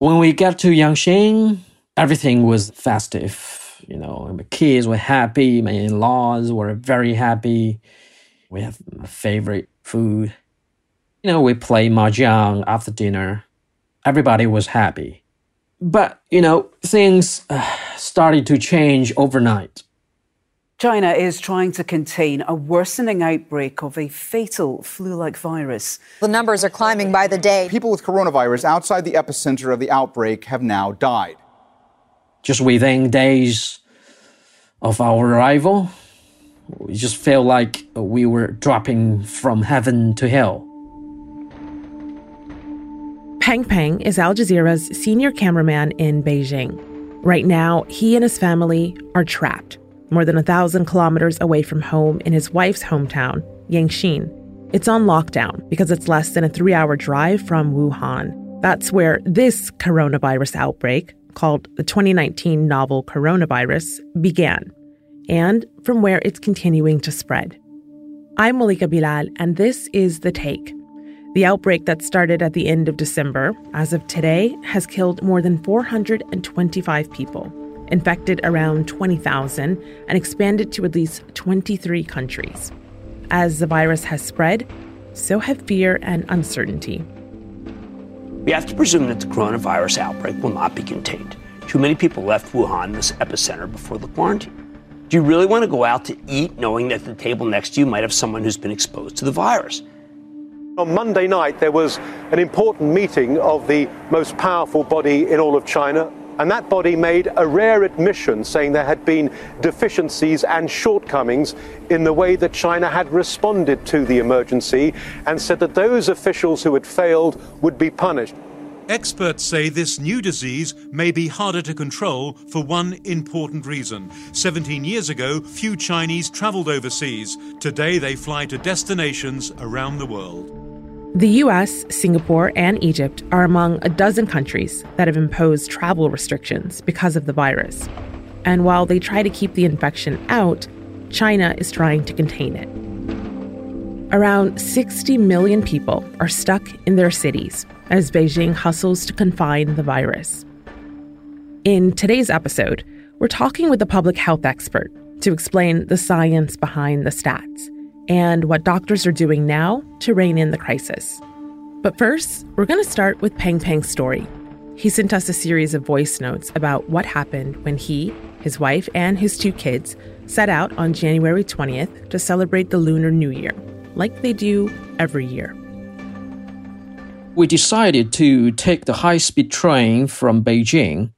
When we got to Yanqing, everything was festive. You know, the kids were happy, my in laws were very happy. We have my favorite food. You know, we play mahjong after dinner. Everybody was happy. But, you know, things uh, started to change overnight. China is trying to contain a worsening outbreak of a fatal flu like virus. The numbers are climbing by the day. People with coronavirus outside the epicenter of the outbreak have now died. Just within days of our arrival, we just felt like we were dropping from heaven to hell. Peng Peng is Al Jazeera's senior cameraman in Beijing. Right now, he and his family are trapped more than a thousand kilometers away from home in his wife's hometown, Yanqing. It's on lockdown because it's less than a three hour drive from Wuhan. That's where this coronavirus outbreak, called the 2019 novel coronavirus, began, and from where it's continuing to spread. I'm Malika Bilal, and this is The Take. The outbreak that started at the end of December, as of today, has killed more than 425 people infected around 20,000, and expanded to at least 23 countries. As the virus has spread, so have fear and uncertainty. We have to presume that the coronavirus outbreak will not be contained. Too many people left Wuhan, this epicenter, before the quarantine. Do you really want to go out to eat knowing that the table next to you might have someone who's been exposed to the virus? On Monday night, there was an important meeting of the most powerful body in all of China, and that body made a rare admission saying there had been deficiencies and shortcomings in the way that China had responded to the emergency and said that those officials who had failed would be punished. Experts say this new disease may be harder to control for one important reason. 17 years ago, few Chinese traveled overseas. Today, they fly to destinations around the world. The US, Singapore, and Egypt are among a dozen countries that have imposed travel restrictions because of the virus. And while they try to keep the infection out, China is trying to contain it. Around 60 million people are stuck in their cities as Beijing hustles to confine the virus. In today's episode, we're talking with a public health expert to explain the science behind the stats and what doctors are doing now to rein in the crisis. But first, we're going to start with Peng Peng's story. He sent us a series of voice notes about what happened when he, his wife, and his two kids set out on January 20th to celebrate the Lunar New Year, like they do every year. We decided to take the high speed train from Beijing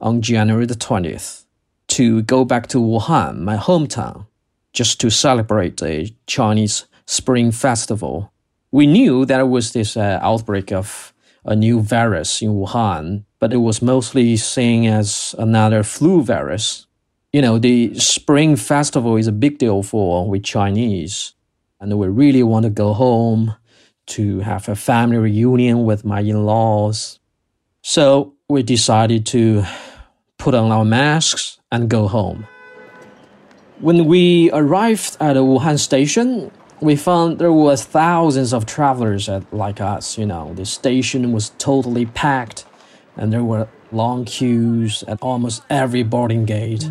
on January the 20th to go back to Wuhan, my hometown, just to celebrate the Chinese Spring Festival. We knew that there was this uh, outbreak of a new virus in Wuhan, but it was mostly seen as another flu virus. You know, the Spring Festival is a big deal for we Chinese, and we really want to go home to have a family reunion with my in-laws. So we decided to put on our masks and go home. When we arrived at the Wuhan station, we found there was thousands of travelers like us. You know, the station was totally packed, and there were long queues at almost every boarding gate.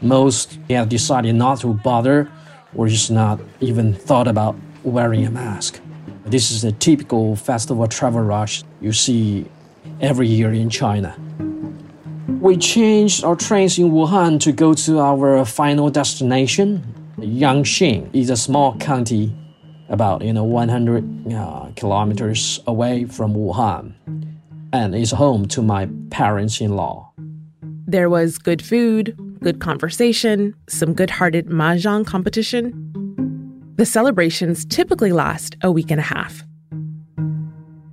Most had decided not to bother, or just not even thought about wearing a mask. This is a typical festival travel rush you see every year in China. We changed our trains in Wuhan to go to our final destination. Yanqing is a small county about you know 100 uh, kilometers away from Wuhan and is home to my parents-in-law. There was good food, good conversation, some good-hearted mahjong competition. The celebrations typically last a week and a half.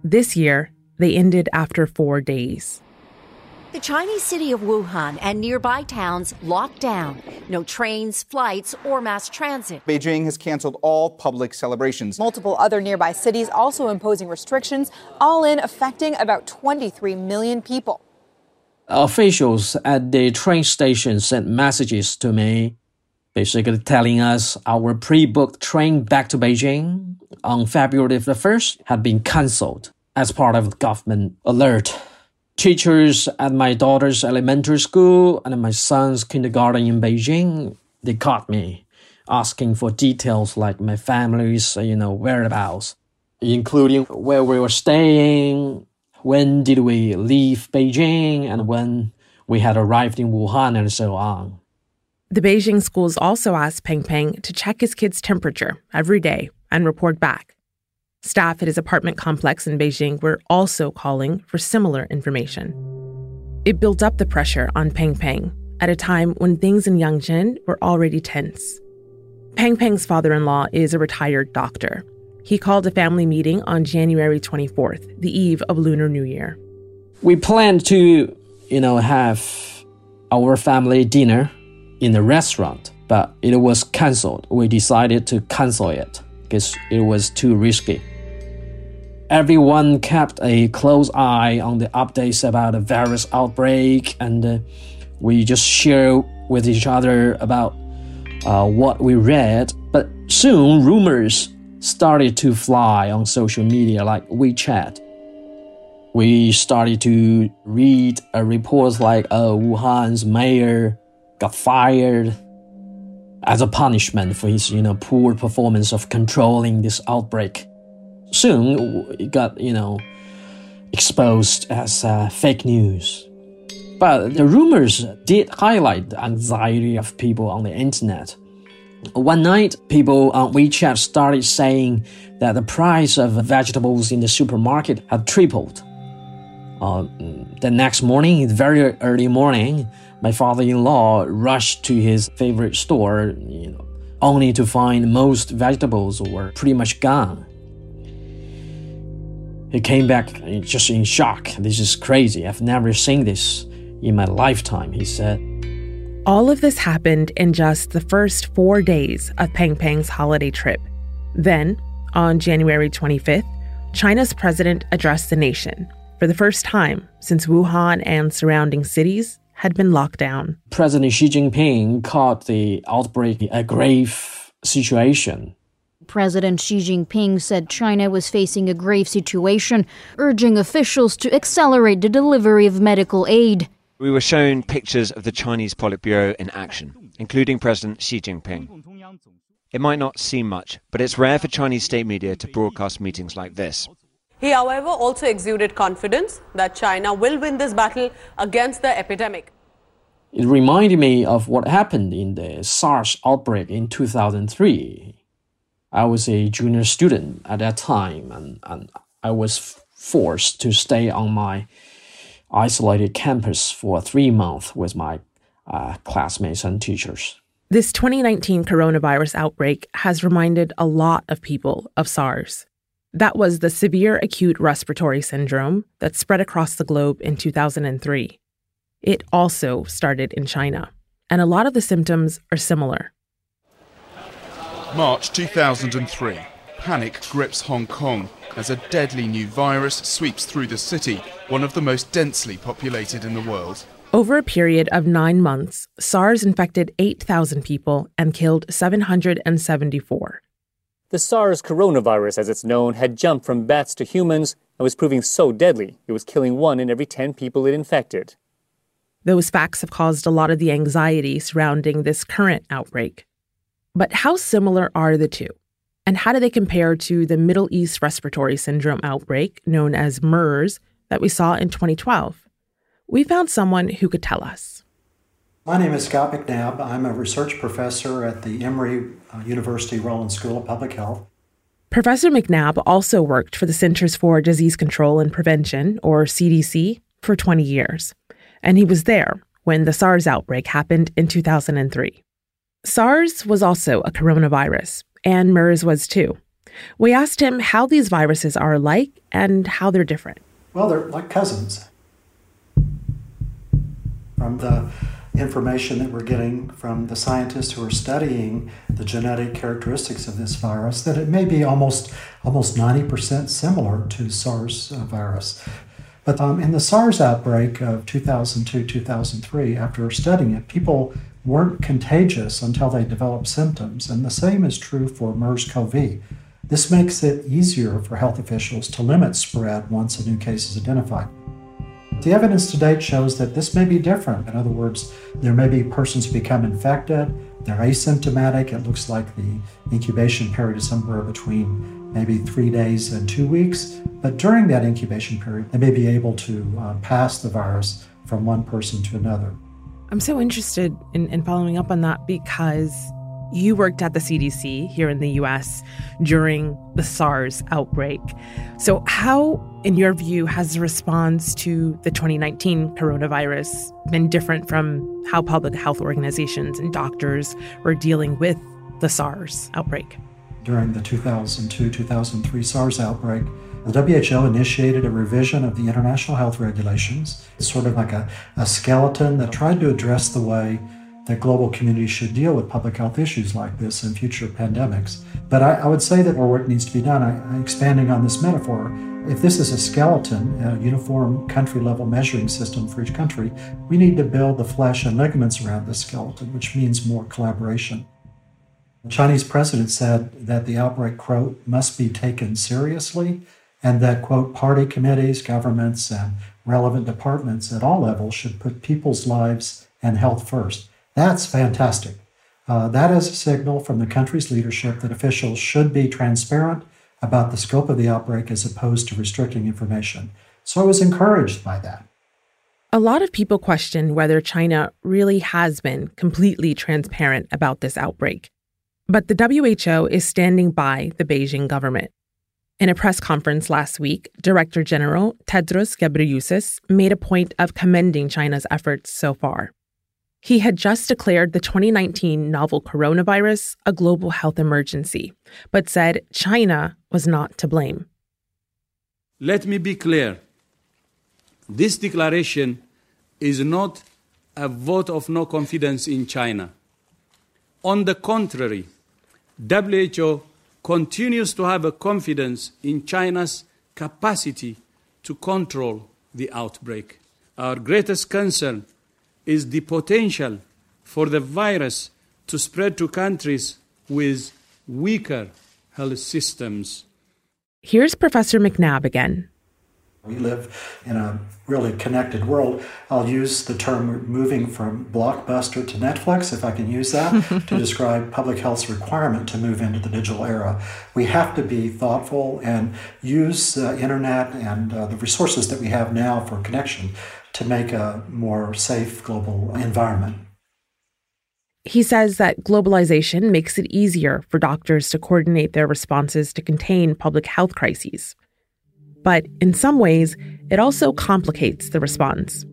This year, they ended after 4 days. The Chinese city of Wuhan and nearby towns locked down. No trains, flights, or mass transit. Beijing has canceled all public celebrations. Multiple other nearby cities also imposing restrictions, all in affecting about 23 million people. Officials at the train station sent messages to me, basically telling us our pre booked train back to Beijing on February the 1st had been cancelled as part of the government alert teachers at my daughter's elementary school and my son's kindergarten in Beijing, they caught me asking for details like my family's, uh, you know, whereabouts, including where we were staying, when did we leave Beijing, and when we had arrived in Wuhan, and so on. The Beijing schools also asked Peng Peng to check his kid's temperature every day and report back. Staff at his apartment complex in Beijing were also calling for similar information. It built up the pressure on Peng Peng at a time when things in Yangjin were already tense. Peng Peng's father in law is a retired doctor. He called a family meeting on January 24th, the eve of Lunar New Year. We planned to, you know, have our family dinner in a restaurant, but it was cancelled. We decided to cancel it because it was too risky. Everyone kept a close eye on the updates about the virus outbreak, and uh, we just share with each other about uh, what we read. But soon, rumors started to fly on social media like WeChat. We started to read uh, reports like, oh, Wuhan's mayor got fired as a punishment for his, you know, poor performance of controlling this outbreak. Soon, it got, you know, exposed as uh, fake news. But the rumors did highlight the anxiety of people on the internet. One night, people on WeChat started saying that the price of vegetables in the supermarket had tripled. Uh, the next morning, very early morning, my father-in-law rushed to his favorite store, you know, only to find most vegetables were pretty much gone. He came back just in shock. This is crazy. I've never seen this in my lifetime, he said. All of this happened in just the first four days of Peng Peng's holiday trip. Then, on January 25th, China's president addressed the nation for the first time since Wuhan and surrounding cities had been locked down. President Xi Jinping called the outbreak a grave situation. President Xi Jinping said China was facing a grave situation, urging officials to accelerate the delivery of medical aid. We were shown pictures of the Chinese Politburo in action, including President Xi Jinping. It might not seem much, but it's rare for Chinese state media to broadcast meetings like this. He, however, also exuded confidence that China will win this battle against the epidemic. It reminded me of what happened in the SARS outbreak in 2003. I was a junior student at that time, and, and I was forced to stay on my isolated campus for three months with my uh, classmates and teachers. This 2019 coronavirus outbreak has reminded a lot of people of SARS. That was the severe acute respiratory syndrome that spread across the globe in 2003. It also started in China, and a lot of the symptoms are similar. March 2003. Panic grips Hong Kong as a deadly new virus sweeps through the city, one of the most densely populated in the world. Over a period of nine months, SARS infected 8,000 people and killed 774. The SARS coronavirus, as it's known, had jumped from bats to humans and was proving so deadly it was killing one in every 10 people it infected. Those facts have caused a lot of the anxiety surrounding this current outbreak. But how similar are the two? And how do they compare to the Middle East Respiratory Syndrome outbreak, known as MERS, that we saw in 2012? We found someone who could tell us. My name is Scott McNabb. I'm a research professor at the Emory uh, University Rollins School of Public Health. Professor McNabb also worked for the Centers for Disease Control and Prevention, or CDC, for 20 years, and he was there when the SARS outbreak happened in 2003. SARS was also a coronavirus, and MERS was too. We asked him how these viruses are alike and how they're different. Well, they're like cousins. From the information that we're getting from the scientists who are studying the genetic characteristics of this virus that it may be almost almost 90% similar to SARS virus. But um, in the SARS outbreak of 2002 2003, after studying it, people weren't contagious until they developed symptoms, and the same is true for MERS CoV. This makes it easier for health officials to limit spread once a new case is identified. The evidence to date shows that this may be different. In other words, there may be persons who become infected, they're asymptomatic. It looks like the incubation period is somewhere between maybe three days and two weeks. But during that incubation period, they may be able to uh, pass the virus from one person to another. I'm so interested in, in following up on that because you worked at the CDC here in the US during the SARS outbreak. So, how, in your view, has the response to the 2019 coronavirus been different from how public health organizations and doctors were dealing with the SARS outbreak? During the 2002 2003 SARS outbreak, the WHO initiated a revision of the international health regulations. Sort of like a, a skeleton that tried to address the way that global communities should deal with public health issues like this in future pandemics. But I, I would say that more work needs to be done. I, expanding on this metaphor, if this is a skeleton, a uniform country level measuring system for each country, we need to build the flesh and ligaments around this skeleton, which means more collaboration. The Chinese president said that the outbreak, quote, must be taken seriously and that, quote, party committees, governments, and relevant departments at all levels should put people's lives and health first. That's fantastic. Uh, that is a signal from the country's leadership that officials should be transparent about the scope of the outbreak as opposed to restricting information. So I was encouraged by that. A lot of people question whether China really has been completely transparent about this outbreak. But the WHO is standing by the Beijing government. In a press conference last week, Director General Tedros Ghebreyesus made a point of commending China's efforts so far. He had just declared the 2019 novel coronavirus a global health emergency, but said China was not to blame. Let me be clear. This declaration is not a vote of no confidence in China. On the contrary, WHO continues to have a confidence in China's capacity to control the outbreak. Our greatest concern is the potential for the virus to spread to countries with weaker health systems. Here's Professor McNabb again. We live in a really connected world. I'll use the term moving from blockbuster to Netflix, if I can use that, to describe public health's requirement to move into the digital era. We have to be thoughtful and use the internet and uh, the resources that we have now for connection to make a more safe global environment. He says that globalization makes it easier for doctors to coordinate their responses to contain public health crises. But in some ways, it also complicates the response.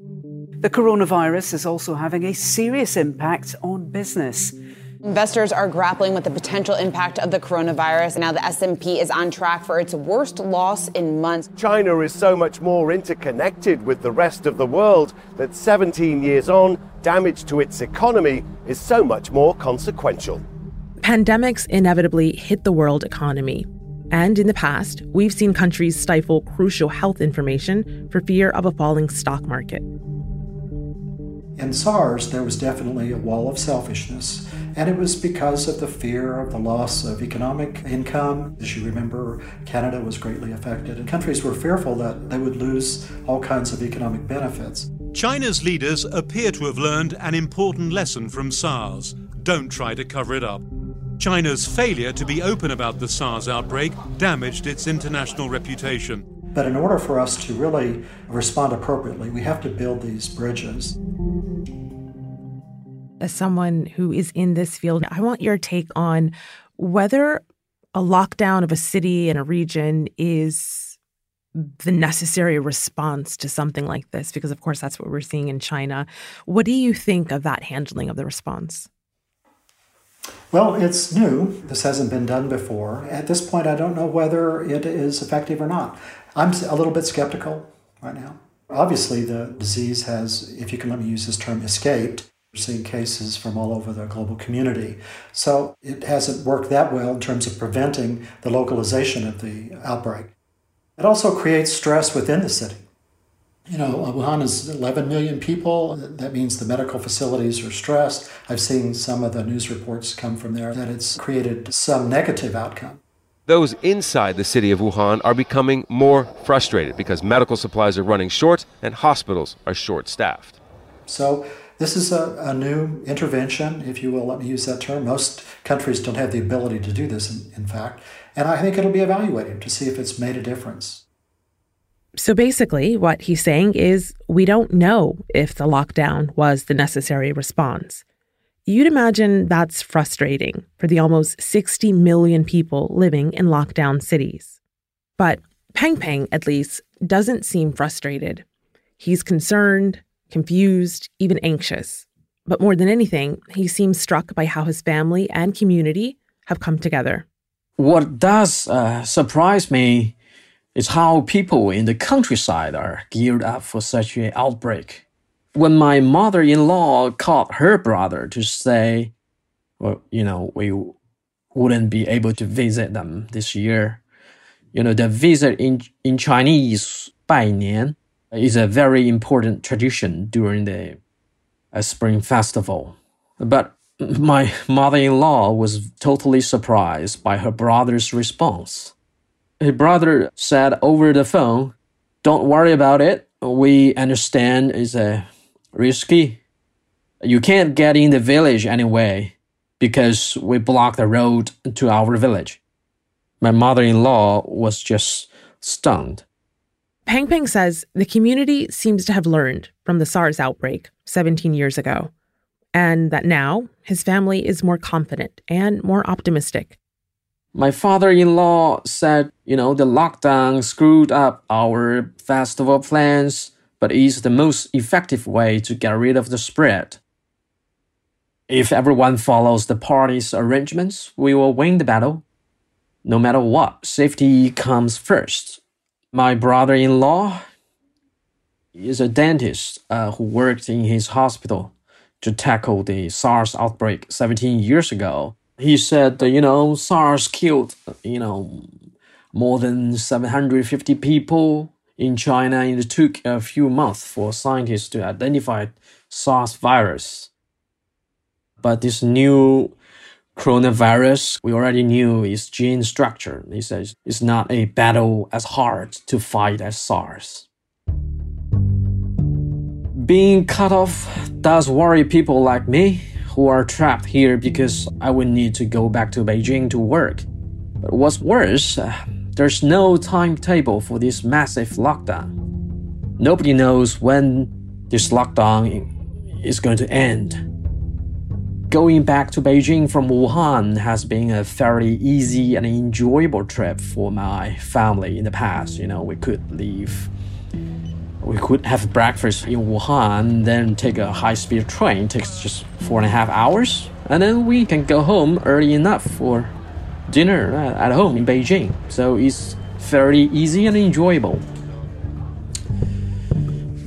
The coronavirus is also having a serious impact on business. Investors are grappling with the potential impact of the coronavirus. Now the S&P is on track for its worst loss in months. China is so much more interconnected with the rest of the world that 17 years on, damage to its economy is so much more consequential. Pandemics inevitably hit the world economy. And in the past, we've seen countries stifle crucial health information for fear of a falling stock market. In SARS, there was definitely a wall of selfishness, and it was because of the fear of the loss of economic income. As you remember, Canada was greatly affected, and countries were fearful that they would lose all kinds of economic benefits. China's leaders appear to have learned an important lesson from SARS. Don't try to cover it up. China's failure to be open about the SARS outbreak damaged its international reputation. But in order for us to really respond appropriately, we have to build these bridges. As someone who is in this field, I want your take on whether a lockdown of a city and a region is the necessary response to something like this, because of course that's what we're seeing in China. What do you think of that handling of the response? Well, it's new. This hasn't been done before. At this point, I don't know whether it is effective or not. I'm a little bit skeptical right now. Obviously, the disease has, if you can let me use this term, escaped. We're seeing cases from all over the global community. So it hasn't worked that well in terms of preventing the localization of the outbreak. It also creates stress within the city. You know, uh, Wuhan is 11 million people. That means the medical facilities are stressed. I've seen some of the news reports come from there that it's created some negative outcome. those inside the city of Wuhan are becoming more frustrated because medical supplies are running short and hospitals are short staffed. So, this is a, a, new intervention, if you will, let me use that term. Most countries don't have the ability to do this, in, in fact. And I think it'll be evaluated to see if it's made a difference. So basically, what he's saying is we don't know if the lockdown was the necessary response. You'd imagine that's frustrating for the almost 60 million people living in lockdown cities. But Peng Peng, at least, doesn't seem frustrated. He's concerned, confused, even anxious. But more than anything, he seems struck by how his family and community have come together. What does uh, surprise me is how people in the countryside are geared up for such an outbreak. When my mother in law called her brother to say, well, you know, we wouldn't be able to visit them this year, you know, the visit in, in Chinese, 拜年, is a very important tradition during the uh, Spring Festival. But my mother in law was totally surprised by her brother's response. Her brother said over the phone, Don't worry about it. We understand it's uh, risky. You can't get in the village anyway because we blocked the road to our village. My mother in law was just stunned. Peng Peng says the community seems to have learned from the SARS outbreak 17 years ago, and that now his family is more confident and more optimistic. My father in law said, you know, the lockdown screwed up our festival plans, but is the most effective way to get rid of the spread. If everyone follows the party's arrangements, we will win the battle. No matter what, safety comes first my brother in law is a dentist uh, who worked in his hospital to tackle the SARS outbreak 17 years ago. He said, you know, SARS killed, you know, more than 750 people in China, and it took a few months for scientists to identify SARS virus. But this new coronavirus, we already knew its gene structure. He says it's not a battle as hard to fight as SARS. Being cut off does worry people like me who are trapped here because I would need to go back to Beijing to work. But what's worse, uh, there's no timetable for this massive lockdown. Nobody knows when this lockdown is going to end going back to Beijing from Wuhan has been a fairly easy and enjoyable trip for my family in the past. You know, we could leave, we could have breakfast in Wuhan, then take a high speed train, it takes just four and a half hours, and then we can go home early enough for dinner uh, at home in Beijing. So it's fairly easy and enjoyable.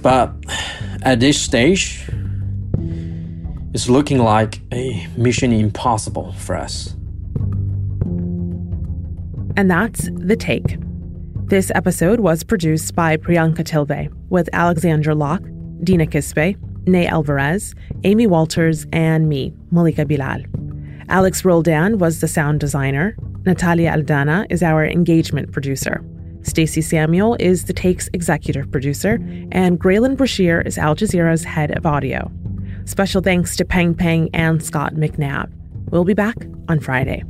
But at this stage, it's looking like a mission impossible for us. And that's The Take. This episode was produced by Priyanka Tilve with Alexandra Locke, Dina Kesbeh, Ney Alvarez, Amy Walters, and me, Malika Bilal. Alex Roldan was the sound designer. Natalia Aldana is our engagement producer. Stacey Samuel is The Take's executive producer, and Graelyn Brashear is Al Jazeera's head of audio. Special thanks to Peng Peng and Scott McNabb. We'll be back on Friday.